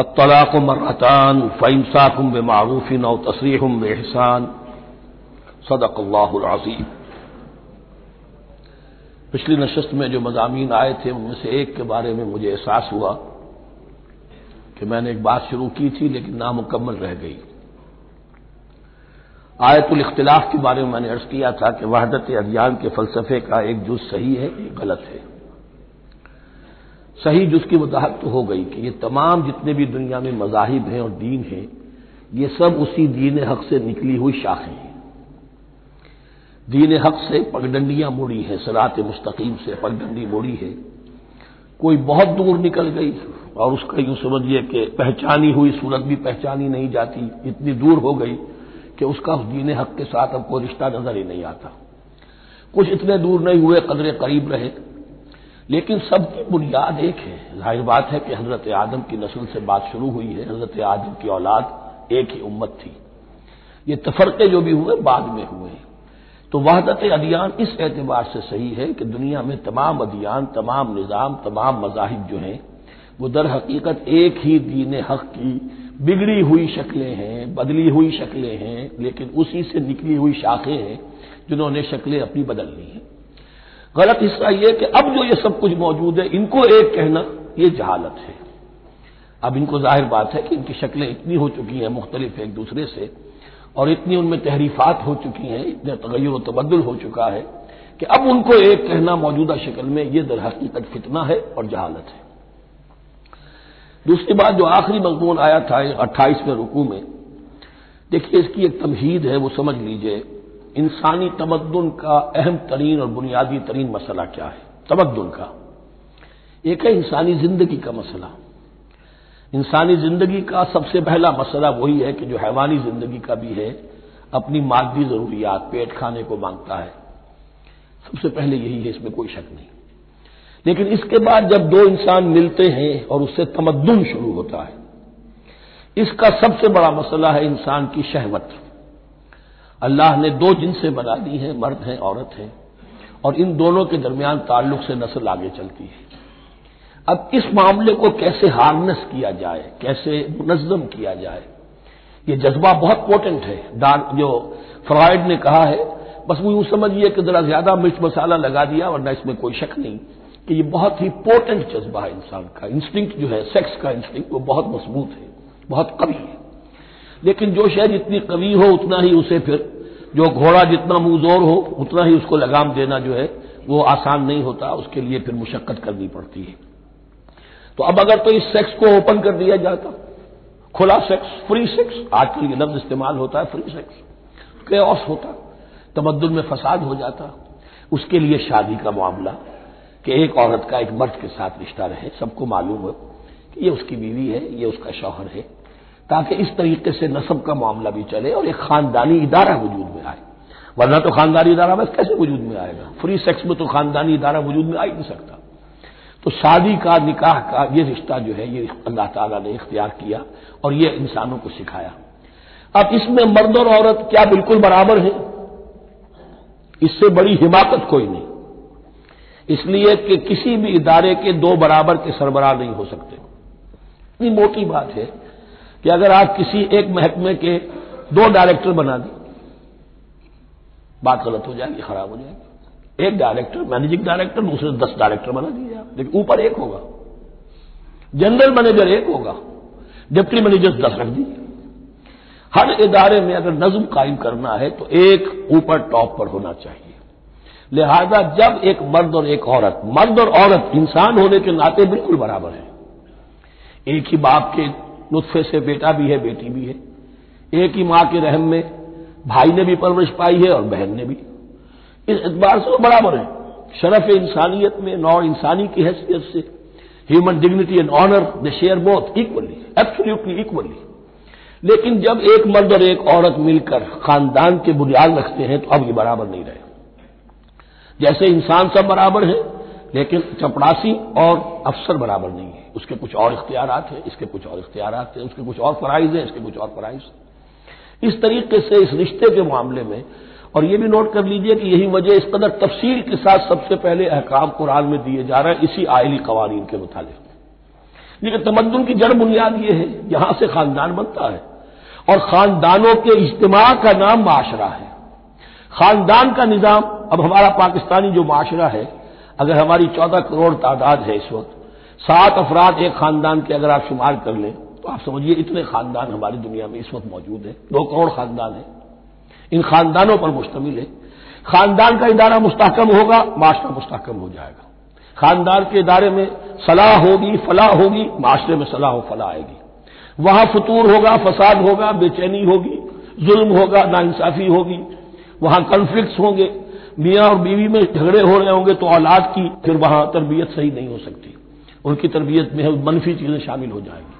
अतलाक़ मरतान फ़ैमसाकुम बेमारूफ़िन और तसरीहम बेहसान सदक़ल्लाज़ीम पिछली नशस्त में जो मजामी आए थे उनमें से एक के बारे में मुझे एहसास हुआ कि मैंने एक बात शुरू की थी लेकिन नामुकम्मल रह गई आयतुल इख्तिलाफ के बारे में मैंने अर्ज़ किया था कि वहदत अभियान के फलसफे का एक जुज सही है एक गलत है सही जुज की वजाहत तो हो गई कि ये तमाम जितने भी दुनिया में मजाहिब हैं और दीन हैं, ये सब उसी दीन हक से निकली हुई शाखें हैं। दीन हक से पगडंडियाँ मुड़ी हैं, सरात मुस्तकीम से पगडंडी मुड़ी है। कोई बहुत दूर निकल गई और उसका यूँ समझिए कि पहचानी हुई सूरत भी पहचानी नहीं जाती, इतनी दूर हो गई कि उसका उस दीन हक के साथ अब कोई रिश्ता नज़र ही नहीं आता। कुछ इतने दूर नहीं हुए, कदरे करीब रहे। लेकिन सबकी बुनियाद एक है। ज़ाहिर बात है कि हज़रत आदम की नस्ल से बात शुरू हुई है। हज़रत आदम की औलाद एक ही उम्मत थी। ये तफरके जो भी हुए, बाद में हुए। तो वहदत अदियान इस एतबार से सही है कि दुनिया में तमाम अदियान, तमाम निज़ाम, तमाम मजाहिब जो हैं, वो दर हकीकत एक ही दीन हक की बिगड़ी हुई शक्लें हैं, बदली हुई शक्लें हैं, लेकिन उसी से निकली हुई शाखें हैं, जिन्होंने शक्लें अपनी बदल ली हैं। गलत हिस्सा यह कि अब जो ये सब कुछ मौजूद है, इनको एक कहना, ये जहालत है। अब इनको ज़ाहिर बात है कि इनकी शक्लें इतनी हो चुकी हैं, मुख्तलिफ़ एक दूसरे से, और इतनी उनमें तहरीफात हो चुकी हैं, इतने तगैर तबदुल हो चुका है, कि अब उनको एक कहना मौजूदा शक्ल में यह दर हकीकत फितना है और जहालत है। दूसरी बात, जो आखिरी मजमून आया था, अट्ठाईसवें रुकू में, देखिए इसकी एक तमहीद है, वो समझ लीजिए इंसानी तमद्दुन का अहम तरीन और बुनियादी तरीन मसला क्या है? तमद्दुन का। एक है इंसानी ज़िंदगी का मसला। इंसानी ज़िंदगी का सबसे पहला मसला वही है कि जो हैवानी ज़िंदगी का भी है, अपनी मादी जरूरियात, पेट खाने को माँगता है। सबसे पहले यही है, इसमें कोई शक नहीं। लेकिन इसके बाद जब दो इंसान मिलते हैं और उससे तमद्दुन शुरू होता है, इसका सबसे बड़ा मसला है इंसान की शहवत। अल्लाह ने दो जिनसे बना दी हैं, मर्द हैं, औरत हैं, और इन दोनों के दरमियान ताल्लुक से नस्ल आगे चलती है। अब इस मामले को कैसे हार्नेस किया जाए, कैसे मुनजम किया जाए, ये जज्बा बहुत पोटेंट है। जो फ्राइड ने कहा है, बस वो यूँ समझिए कि जरा ज़्यादा मिर्च मसाला लगा दिया, वरना इसमें कोई शक नहीं कि ये बहुत ही पोटेंट जज्बा है इंसान का। इंस्टिंक्ट जो है, सेक्स का इंस्टिंक्ट वो बहुत मज़बूत है, बहुत कवि है। लेकिन जो शय जितनी कवि हो, उतना ही उसे फिर, जो घोड़ा जितना मुंहजोर हो, उतना ही उसको लगाम देना जो है, वो आसान नहीं होता, उसके लिए फिर मुशक्कत करनी पड़ती है। तो अब अगर तो इस सेक्स को ओपन कर दिया जाता, खुला सेक्स फ्री सेक्स आजकल ये लफ्ज इस्तेमाल होता है फ्री सेक्स के होता तमद्दुल में फसाद हो जाता, उसके लिए शादी का मामला, कि एक औरत का एक मर्द के साथ रिश्ता रहे, सबको मालूम हो कि ये उसकी बीवी है, ये उसका शौहर है। ताकि इस तरीके से नसब का मामला भी चले और एक खानदानी इदारा वजूद में आए। वरना तो खानदानी इदारा बस कैसे वजूद में आएगा? फ्री सेक्स में तो खानदानी इदारा वजूद में आ ही नहीं सकता। तो शादी का, निकाह का ये रिश्ता जो है, ये अल्लाह ताला ने इख्तियार किया और ये इंसानों को सिखाया। अब इसमें मर्द और औरत क्या बिल्कुल बराबर है? इससे बड़ी हिमाकत कोई नहीं। इसलिए कि किसी भी इदारे के दो बराबर के सरबराह नहीं हो सकते। इतनी मोटी बात है। कि अगर आप किसी एक महकमे के दो डायरेक्टर बना दें, बात गलत हो जाएगी, खराब हो जाएगी। एक डायरेक्टर, मैनेजिंग डायरेक्टर, दूसरे दस डायरेक्टर बना दिए आप। लेकिन ऊपर एक होगा, जनरल मैनेजर एक होगा, डिप्टी मैनेजर दस रख दी हर इदारे में अगर नज्म कायम करना है तो एक ऊपर टॉप पर होना चाहिए। लिहाजा जब एक मर्द और एक औरत, मर्द और औरत, इंसान होने के नाते बिल्कुल बराबर है। एक ही बाप के नुस्खे से बेटा भी है, बेटी भी है। एक ही माँ के रहम में भाई ने भी परवरिश पाई है और बहन ने भी। इस एतबार से वो बराबर है। शरफ इंसानियत में, नौ इंसानी की हैसियत से। Human dignity and honour they share both equally absolutely equally लेकिन जब एक मर्द और एक औरत मिलकर खानदान के बुनियाद रखते हैं तो अब ये बराबर नहीं रहे। जैसे इंसान सब बराबर है, लेकिन चपड़ासी और अफसर बराबर नहीं है। उसके कुछ और इख्तियार हैं, इसके कुछ और इख्तियार हैं, उसके कुछ और फराइज हैं, इसके कुछ और फराइज इस तरीके से, इस रिश्ते के मामले में, और ये भी नोट कर लीजिए कि यही वजह इस कदर तफसील के साथ सबसे पहले अहकाम कुरान में दिए जा रहे हैं, इसी आयली कवानीन के मुतालिक। लेकिन तमद्दन की जड़ बुनियाद यह है, यहाँ से खानदान बनता है, और खानदानों के इज्तम का नाम माशरा है। खानदान का निज़ाम, अब हमारा पाकिस्तानी जो माशरा है अगर हमारी चौदह करोड़ तादाद है इस वक्त, सात अफराद एक खानदान के अगर आप शुमार कर लें तो आप समझिए इतने खानदान हमारी दुनिया में इस वक्त मौजूद है। दो करोड़ खानदान है। इन खानदानों पर मुश्तमिल है। खानदान का इदारा मुस्तकम होगा, माशरा मुस्तकम हो जाएगा। खानदान के इदारे में सलाह होगी, फलाह होगी, माशरे में सलाह व फलाह आएगी। वहाँ फतूर होगा, फसाद होगा, बेचैनी होगी, जुल्म होगा, नाइंसाफी होगी। वहाँ कन्फ्लिक्ट होंगे। मियाँ और बीवी में झगड़े हो रहे होंगे तो औलाद की फिर वहाँ तरबियत सही नहीं हो सकती। उनकी तरबियत में मनफी चीज़ें शामिल हो जाएँगी।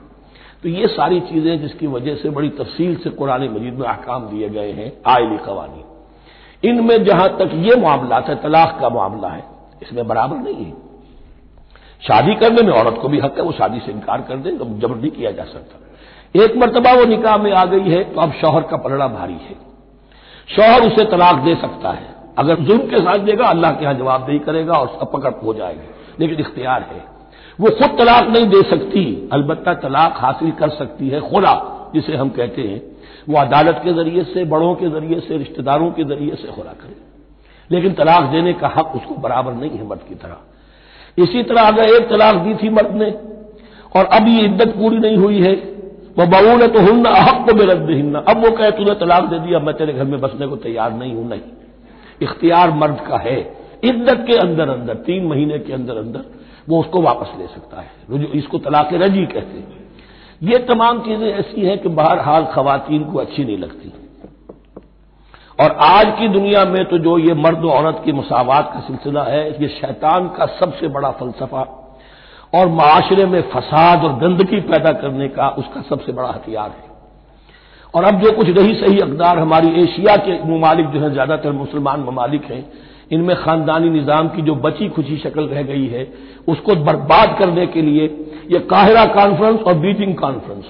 तो ये सारी चीज़ें जिसकी वजह से बड़ी तफसील से कुरान मजीद में अहकाम दिए गए हैं, आयली कवानी। इनमें जहाँ तक ये मामला है, तलाक का मामला है, इसमें बराबर नहीं है। शादी करने में औरत को भी हक है, वो शादी से इनकार कर दे तो जबर नहीं किया जा सकता एक मरतबा वो निकाह में आ गई है तो अब शौहर का पलड़ा भारी है। शौहर उसे तलाक दे सकता है। अगर जुल्म के साथ देगा, अल्लाह के यहाँ जवाबदेही करेगा और पकड़ हो जाएगी। लेकिन इख्तियार है। वो खुद तलाक नहीं दे सकती अलबत् तलाक हासिल कर सकती है खुला जिसे हम कहते हैं। वो अदालत के ज़रिए से, बड़ों के ज़रिए से, रिश्तेदारों के ज़रिए से खुला करे। लेकिन तलाक देने का हक उसको बराबर नहीं है मर्द की तरह। इसी तरह अगर एक तलाक दी थी मर्द ने, और अब ये इद्दत पूरी नहीं हुई है वह बऊल तो हन अहक को बेरद हिन्ना अब वो कहे, तूने तलाक दे दिया, मैं तेरे घर में बसने को तैयार नहीं हूँ, नहीं। इख्तियार मर्द का है, इद्दत के अंदर अंदर, तीन महीने के अंदर अंदर, वो उसको वापस ले सकता है। इसको तलाक रज़ी कहते हैं। ये तमाम चीज़ें ऐसी हैं कि बहरहाल खातन को अच्छी नहीं लगती। और आज की दुनिया में तो जो ये मर्द औरत की मसावत का सिलसिला है, ये शैतान का सबसे बड़ा फलसफा और माशरे में फसाद और गंदगी पैदा करने का उसका सबसे बड़ा हथियार है। और अब जो कुछ रही सही अकदार हमारी एशिया के ममालिक जो है, ज़्यादातर मुसलमान ममालिक हैं, इनमें खानदानी निज़ाम की जो बची खुची शक्ल रह गई है, उसको बर्बाद करने के लिए ये काहिरा कॉन्फ्रेंस और बीजिंग कॉन्फ्रेंस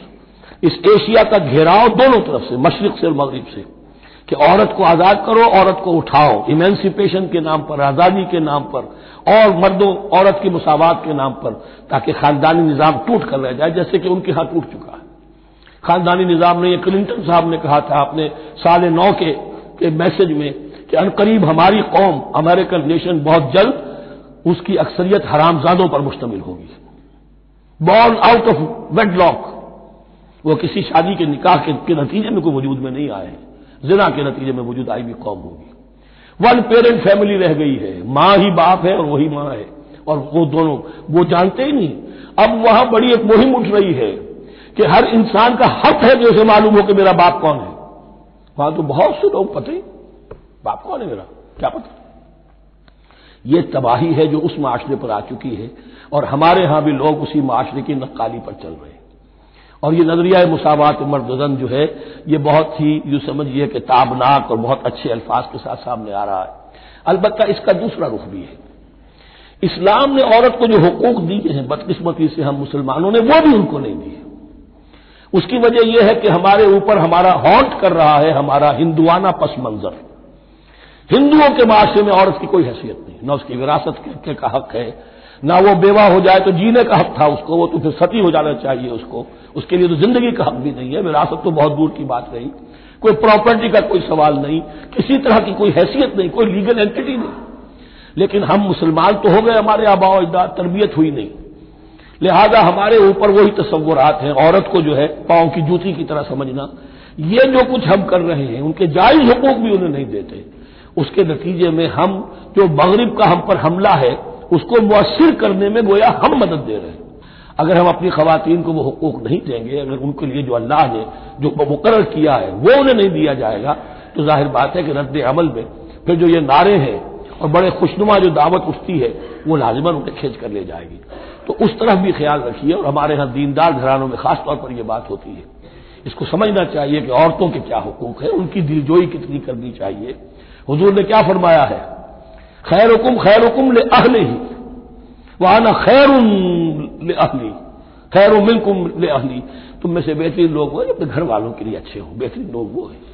इस एशिया का घेराव दोनों तरफ़ से, मशरक से और मगरब से, कि औरत को आज़ाद करो, औरत को उठाओ। इमेंसिपेशन के नाम पर, आज़ादी के नाम पर, और मर्दों, औरत की मुसावत के नाम पर, ताकि खानदानी निज़ाम टूट कर रह जाए, जैसे कि उनके यहाँ टूट चुका है। खानदानी निज़ाम ने क्लिंटन साहब ने कहा था अपने साढ़े नौ के, के मैसेज में कि अनकरीब हमारी कौम अमेरिकन नेशन बहुत जल्द उसकी अक्सरियत हरामजादों पर मुश्तमिल होगी। बॉर्न आउट ऑफ़ वेडलॉक वो किसी शादी के निकाह के, के नतीजे में कोई वजूद में नहीं आए जिना के नतीजे में वजूद आई भी कौम होगी। वन पेरेंट फैमिली रह गई है माँ ही बाप है और वही माँ है। और वो दोनों वो जानते ही नहीं। अब वहाँ बड़ी एक मुहिम उठ रही है। कि हर इंसान का हक है कि उसे मालूम हो कि मेरा बाप कौन है। वहाँ तो बहुत से लोग पते बाप कौन है मेरा? क्या पता? ये तबाही है जो उस माशरे पर आ चुकी है और हमारे यहाँ भी लोग उसी माशरे की नक्काली पर चल रहे हैं। और ये नज़रिया मुसावत मर्दन जो है, ये बहुत ही, यू समझिए कि ताबनाक और बहुत अच्छे अल्फाज के साथ सामने आ रहा है। अलबत् इसका दूसरा रुख भी है। इस्लाम ने औरत को जो हकूक दिए हैं, बदकिस्मती से हम मुसलमानों ने, वो भी उनको नहीं दिए। उसकी वजह यह है कि हमारे ऊपर हमारा हॉन्ट कर रहा है, हमारा हिंदुआना पस मंजर। हिंदुओं के माशरे में औरत की कोई हैसियत नहीं, न उसकी विरासत के, का हक है, ना वो बेवा हो जाए तो जीने का हक था उसको, वो तो फिर सती हो जाना चाहिए उसको। उसके लिए तो ज़िंदगी का हक भी नहीं है, विरासत तो बहुत दूर की बात रही। कोई प्रॉपर्टी का कोई सवाल नहीं, किसी तरह की कोई हैसियत नहीं, कोई लीगल एंटिटी नहीं। लेकिन हम मुसलमान तो हो गए, हमारे आबाओ तरबियत हुई नहीं। लिहाजा हमारे ऊपर वही तस्वुरात हैं, औरत को जो है पाँव की जूती की तरह समझना। ये जो कुछ हम कर रहे हैं, उनके जायज़ हुकूक भी उन्हें नहीं देते। उसके नतीजे में हम, जो मगरब का हम पर हमला है, उसको मुसर करने में गोया हम मदद दे रहे हैं। अगर हम अपनी खातन को वो हकूक नहीं देंगे, अगर उनके लिए जो अल्लाह ने, जो मुकर किया है, वो उन्हें नहीं दिया जाएगा तो ज़ाहिर बात है कि रद्द अमल में फिर जो ये नारे हैं और बड़े खुशनुमा जो दावत उठती है, वो लाजमन उन्हें खींच कर ले जाएगी। तो उस तरफ़ भी ख्याल रखिए और हमारे यहाँ दीनदार घरानों में खासतौर पर यह बात होती है। इसको समझना चाहिए कि औरतों के क्या हकूक है, उनकी दिलजोई कितनी करनी चाहिए। हजूर ने क्या फरमाया है? खैर हुकुम खैर हुकुम ले अहल ही। वाना खैर ले अहली। खैर मिलकुम ले अहली। तुम में से बेहतरीन लोग हो, अपने घर वालों के लिए अच्छे हो। बेहतरीन लोग वो है।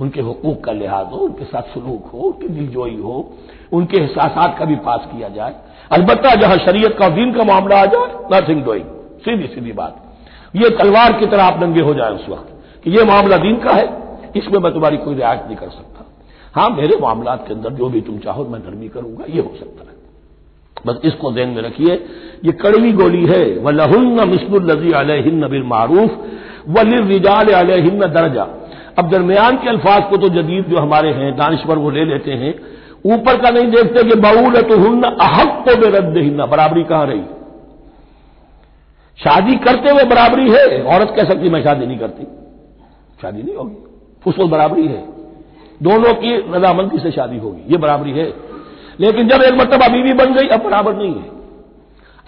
उनके हकूक का लिहाज हो, उनके साथ सलूक हो, उनकी दिलजोई हो, उनके एहसास का भी पास किया जाए। अलबत् जहाँ शरीयत का दीन का मामला आ जाए नथिंग डूइंग सीधी सीधी बात। ये तलवार की तरह आप नंगे हो जाए उस वक्त कि ये मामला दीन का है, इसमें मैं तुम्हारी कोई रियायत नहीं कर सकता। हाँ मेरे मामला के अंदर जो भी तुम चाहो, मैं नरमी करूँगा, ये हो सकता है। बस इसको ध्यान में रखिए, ये कड़वी गोली है। व लहुन्न मिसबुल्लजी अलहिन्न बिल मारूफ वलिर रिजाल अलहिन्न दर्जा। अब दरमियान के अल्फाज को तो जदीद जो हमारे हैं दानश्वर वो ले लेते हैं। ऊपर का नहीं देखते कि बऊल तो हन्न अहक को बेरद हिन्ना बराबरी कहाँ रही? शादी करते हुए बराबरी है, औरत कह सकती, मैं शादी नहीं करती। शादी नहीं होगी उसको बराबरी है। दोनों की रजामंदी से शादी होगी, ये बराबरी है। लेकिन जब एक मरतबा बीवी बन गई, अब बराबर नहीं है।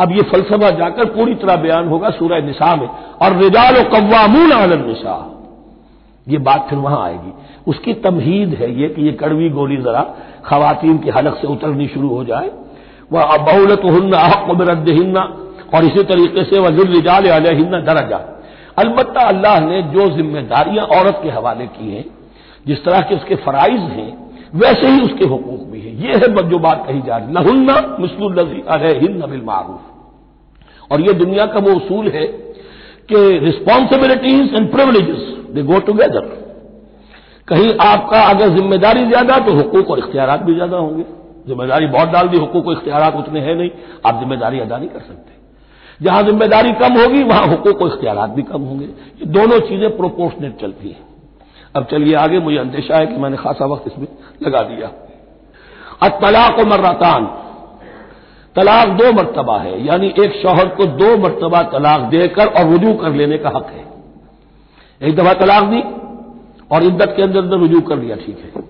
अब ये फलसफा जाकर पूरी तरह बयान होगा, सूरह निशा में, और रिजाल कव्वामून आलम निशा ये बात फिर वहाँ आएगी। उसकी तमहीद है ये कि ये कड़वी गोली जरा खातन की हलक से उतरनी शुरू हो जाए। वह बहुलत हन्ना अहक हिन्ना और इसी तरीके से वह जुर्रिजाल हिन्ना दर्जा। अलबत् अल्लाह ने जो जिम्मेदारियाँ औरत के हवाले की हैं, जिस तरह के उसके फराइज हैं, वैसे ही उसके हकूक भी है। ये है जो बात कही जा रही लहुन्ना मिसलुल्लहिन्न बिल मारूफ। और ये दुनिया का वो उसूल है कि responsibilities and privileges they go together कहीं आपका अगर ज़िम्मेदारी ज़्यादा तो हकूक और इख्तियार भी ज़्यादा होंगे। ज़िम्मेदारी बहुत डाल दी, हकूक और इख्तियार उतने हैं नहीं। आप ज़िम्मेदारी अदा नहीं कर सकते। जहाँ ज़िम्मेदारी कम होगी, वहाँ हकूक और इख्तियार भी कम होंगे। ये दोनों चीज़ें प्रोपोर्शनेट चलती हैं। अब चलिए आगे, मुझे अंदेशा है कि मैंने खासा वक्त इसमें लगा दिया। अब तलाक और मर्रातान। तलाक दो मरतबा है। यानी एक शौहर को दो मरतबा तलाक देकर और रुजू कर लेने का हक है। एक दफ़ा तलाक दी और इद्दत के अंदर अंदर रुजू कर लिया, ठीक है।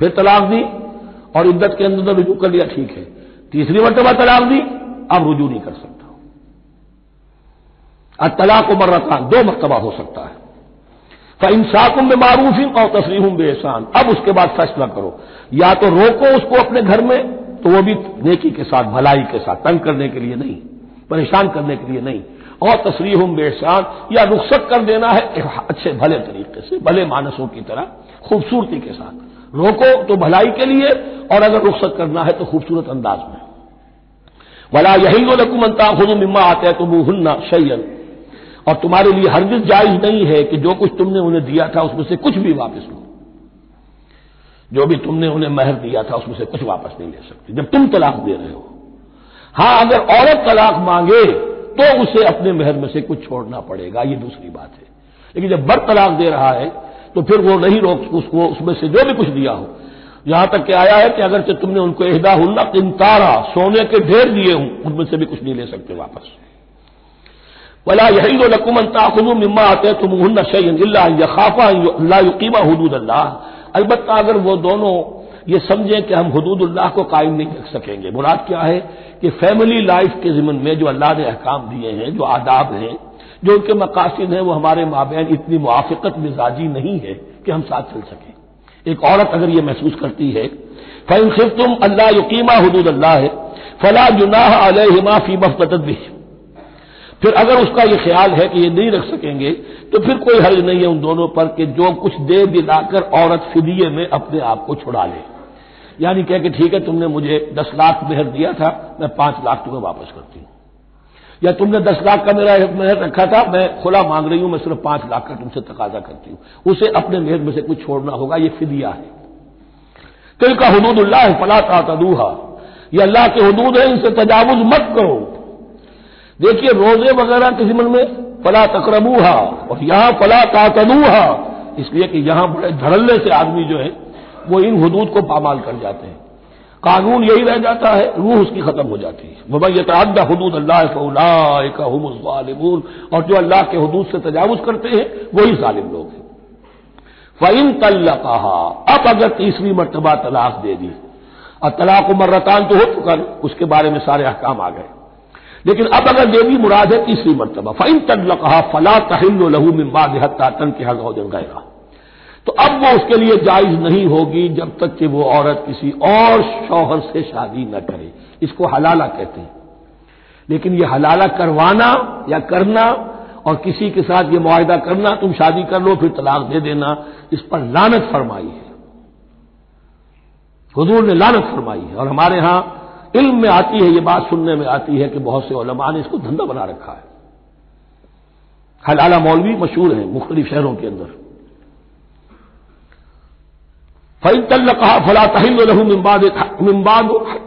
फिर तलाक दी और इद्दत के अंदर अंदर रुजू कर लिया, ठीक है। तीसरी मरतबा तलाक दी, अब रुजू नहीं कर सकता अब तलाक उमर रखा दो मरतबा हो सकता है। तो इंसाकुम में मारूफी और तस्रीम बेहसान अब उसके बाद फैसला करो। या तो रोको उसको अपने घर में तो वो भी नेकी के साथ, भलाई के साथ, तंग करने के लिए नहीं, परेशान करने के लिए नहीं। और तस्रीम बेहसान या रुखसत कर देना है अच्छे भले तरीके से, भले मानसों की तरह, खूबसूरती के साथ। रोको तो भलाई के लिए, और अगर रुखसत करना है तो खूबसूरत अंदाज में। भला यही वो लकुमंता खुद मिम्मा आते हैं तो मुहन्ना शैयन और तुम्हारे लिए हरगिज जायज़ नहीं है कि जो कुछ तुमने उन्हें दिया था, उसमें से कुछ भी वापस लो। जो भी तुमने उन्हें महर दिया था, उसमें से कुछ वापस नहीं ले सकते। जब तुम तलाक दे रहे हो। हाँ, अगर औरत तलाक मांगे तो उसे अपने महर में से कुछ छोड़ना पड़ेगा, ये दूसरी बात है। लेकिन जब बर तलाक दे रहा है तो फिर वो नहीं रोक उसको, उसमें से जो भी कुछ दिया हो। यहाँ तक कि आया है कि अगर तुमने उनको एहदा हुल्ला तारा सोने के ढेर दिए हूँ, उनमें से भी कुछ नहीं ले सकते वापस। वला यही दो लकुमन ताखुद मिम्मा आते तुम हन्ना शैन अल्लाह युकीमा हदूद अल्लाह अलबत् अगर वो दोनों ये समझें कि हम हदूदुल्लाह को कायम नहीं रख सकेंगे। मुराद क्या है कि फैमिली लाइफ के जिमन में जो अल्लाह ने अहकाम दिए हैं, जो आदाब हैं, जो उनके मकासद हैं, वो हमारे माबेन इतनी मुआफ़त मिजाजी नहीं है कि हम साथ चल सकें। एक औरत अगर ये महसूस करती है फ़ैन सिर्फ़ तुम अल्लाह यकीमा हदूद अल्लाह है, फला जुनाह अलहिमा फ़ी मफत भी फिर अगर उसका यह ख्याल है कि ये नहीं रख सकेंगे तो फिर कोई हर्ज नहीं है उन दोनों पर कि जो कुछ दे दिलाकर औरत फिदिये में अपने आप को छुड़ा ले। यानी कह के ठीक है, तुमने मुझे दस लाख मेहर दिया था, मैं पाँच लाख तुम्हें वापस करती हूँ। या तुमने दस लाख का मेरा मेहर रखा था, मैं खुला मांग रही हूँ, मैं सिर्फ़ पाँच लाख का तुमसे तकाजा करती हूँ। उसे अपने मेहर में से कुछ छोड़ना होगा यह फिदिया है। तिल का हदूदुल्लाह फला तादूहा ये अल्लाह के हदूद है, इनसे तजावुज मत करो। देखिए, रोज़े वगैरह किसी मन में फला तकरबूहा, और यहाँ फला तातदूहा। इसलिए कि यहाँ बड़े धड़ल्ले से आदमी जो है वो इन हदूद को पामाल कर जाते हैं। कानून यही रह जाता है, रूह उसकी खत्म हो जाती है। वबा यतअद्दा हदूद अल्लाह फलामून और जो अल्लाह के हदूद से तजावुज करते हैं, वही जालिम लोग हैं। फ़ैन तल कहा अब अगर तीसरी मरतबा तलाक दे दी। और तलाक मर्रतान तो हो चुका उसके बारे में सारे अहकाम आ गए। लेकिन अब अगर देवी मुराद है तीसरी मरतबा। फ़ैन तल कहा फला तहिल लहू मिम्बा देहत्ता तन के हर गैरा। तो अब वो उसके लिए जायज़ नहीं होगी जब तक कि वो औरत किसी और शौहर से शादी न करे। इसको हलाला कहते हैं। लेकिन ये हलाला करवाना या करना और किसी के साथ ये मुआदा करना, तुम शादी कर लो, फिर तलाक दे देना, इस पर लानत फरमाई है। हजूर ने लानत फरमाई है और हमारे यहाँ इल्म में आती है, ये बात सुनने में आती है कि बहुत से ओलमा ने इसको धंधा बना रखा है। हलाला मौलवी मशहूर है मुख्तलिफ़ शहरों के अंदर। फ़ैन तल कहा फला तहिल रहू मिम्बाद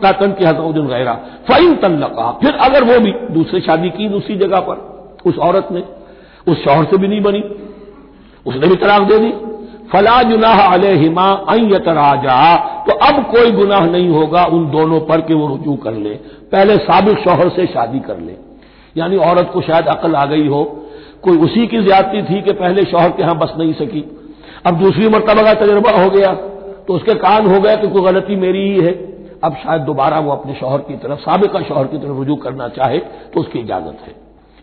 तन के हजौदिन गैरा फ़ैन तल कहा फिर अगर वो भी दूसरी शादी की दूसरी जगह पर, उस औरत ने, उस शौहर से भी नहीं बनी, उसने भी तलाक दे दी। फला जुनाह अलहिमा अयतराजा तो अब कोई गुनाह नहीं होगा उन दोनों पर कि वो रुजू कर ले। पहले सबक शौहर से शादी कर ले। यानी औरत को शायद अकल आ गई हो, कोई उसी की ज्यादती थी कि पहले शौहर के यहाँ बस नहीं सकी। अब दूसरी मरतबा का तजर्बा हो गया। तो उसके कान हो गया कि कोई गलती मेरी ही है। अब शायद दोबारा वो अपने शौहर की तरफ़, सबका शौहर की तरफ़ रुजू करना चाहे तो उसकी इजाज़त है।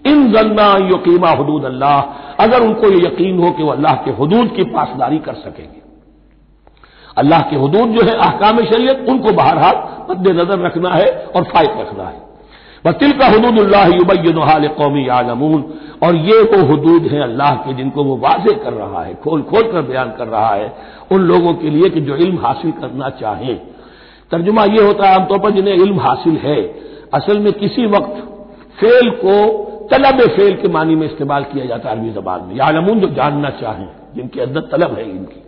इन जन्ना यकीमा हदूद अल्लाह, अगर उनको ये यकीन हो कि वह अल्लाह के हदूद की पासदारी कर सकेंगे। अल्लाह के हदूद जो है, अहकाम शरीयत, उनको बहरहाल मद्देनजर रखना है और फायद रखना है। तिल का हदूदुल्लाबैनहाल कौमी आलमून और ये वो हदूद हैं अल्लाह के जिनको वो वाजे कर रहा है, खोल खोल कर बयान कर रहा है, उन लोगों के लिए कि जो इल्म हासिल करना चाहें। तर्जुमा ये होता है आमतौर पर जिन्हें इल्म हासिल है, असल में किसी वक्त फेल को, तलब फेल के मानी में इस्तेमाल किया जाता है अरबी जबान में। आलमून जो जानना चाहें, जिनके अंदर तलब है इनकी।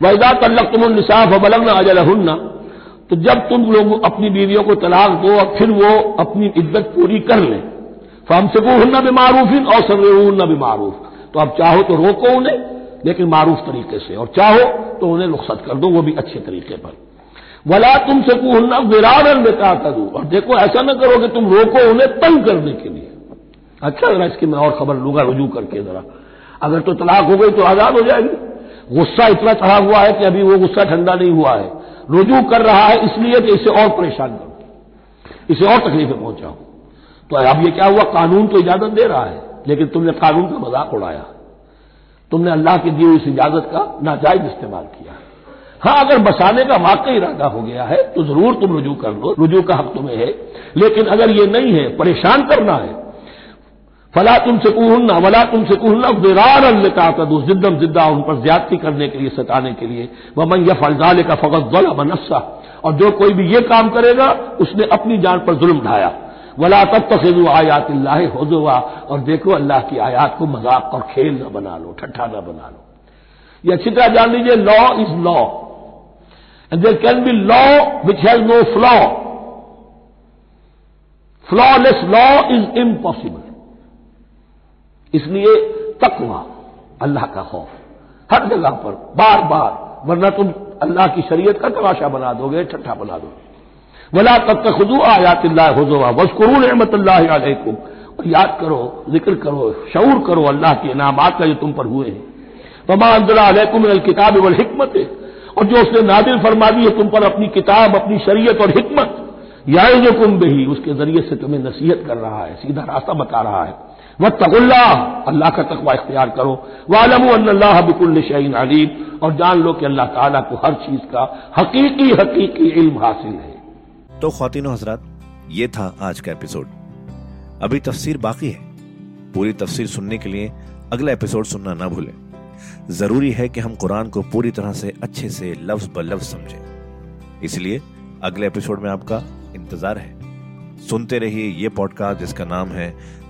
वैदा तल्लक तुम निसाफ बलगना अजल तो जब तुम लोग अपनी बीवियों को तलाक दो और फिर वो अपनी इज़्ज़त पूरी कर लें। फम से हन्ना भी मारूफिन और सर्रना भी मारूफ तो अब चाहो तो रोको उन्हें, लेकिन मारूफ तरीके से। और चाहो तो उन्हें रुख्सत कर दो, वो भी अच्छे तरीके पर। वला तुम से कुहन्ना विरान में कर दू और देखो, ऐसा ना करो कि तुम रोको उन्हें तंग करने के लिए। अच्छा जरा इसकी मैं और खबर लूँगा, रुजू करके जरा। अगर तो तलाक हो गई तो आज़ाद हो जाएगी। गुस्सा इतना चढ़ा हुआ है कि अभी वो गुस्सा ठंडा नहीं हुआ है। रुजू कर रहा है इसलिए कि इसे और परेशान करो इसे और तकलीफें पहुंचाओ। तो अब ये क्या हुआ? कानून तो इजाज़त दे रहा है, लेकिन तुमने कानून का मज़ाक उड़ाया। तुमने अल्लाह की दी हुई इस इजाज़त का नाजायज इस्तेमाल किया हाँ। अगर बसाने का वाकई इरादा हो गया है तो ज़रूर तुम रुजू कर लो रुजू का हक तुम्हें है, लेकिन अगर ये नहीं है, परेशान करना है फला तुमसे कुहन्ना वला तुमसे कुहन्ना विरार अल्लाह जिद्दम जिद्दा, उन पर ज्यादती करने के लिए, सताने के लिए। मैं यह फलजाल का फ़कत गला बनस्सा और जो कोई भी ये काम करेगा, उसने अपनी जान पर जुल्म ढाया। वला तब तक आयात होजुआ और देखो, अल्लाह की आयात को मज़ाक और खेल न बना लो, ठट्ठा न बना लो। ये अच्छी तरह जान लीजिए law is law and there can be law which has no flaw flawless law is impossible इसलिए तकवा, अल्लाह का खौफ। हर जगह पर बार बार वरना तुम अल्लाह की शरीयत का तमाशा बना दोगे, ठट्ठा बना दोगे। वला तब तक खुदू आयात हुआ वस्कुरू रहमत अलैकुम। और याद करो, ज़िक्र करो, शऊर करो अल्लाह के इनामात का जो तुम पर हुए हैं। वमा अलैकुम किताब वल हिकमत। और जो उसने नादिल फरमा दी है, तुम पर अपनी किताब, अपनी शरीयत और हिकमत। या जो कुम भी उसके ज़रिए से तुम्हें नसीहत कर रहा है, सीधा रास्ता बता रहा है। वह तगुल्ला अल्लाह का तकवा इख्तियार करो। वालम अल्लाह बिकुल शहीन अलीम। और जान लो कि अल्लाह ताला को हर चीज़ का हकीकी हकीकी इल्म हासिल है। तो खातिन हजरात, ये था आज का एपिसोड। अभी तफसीर बाकी है। पूरी तफसीर सुनने के लिए अगला एपिसोड सुनना ना भूलें। ज़रूरी है कि हम कुरान को पूरी तरह से अच्छे से लफ्ज ब लफ्ज समझें। इसलिए अगले एपिसोड में आपका इंतज़ार है। सुनते रहिए ये पॉडकास्ट जिसका नाम है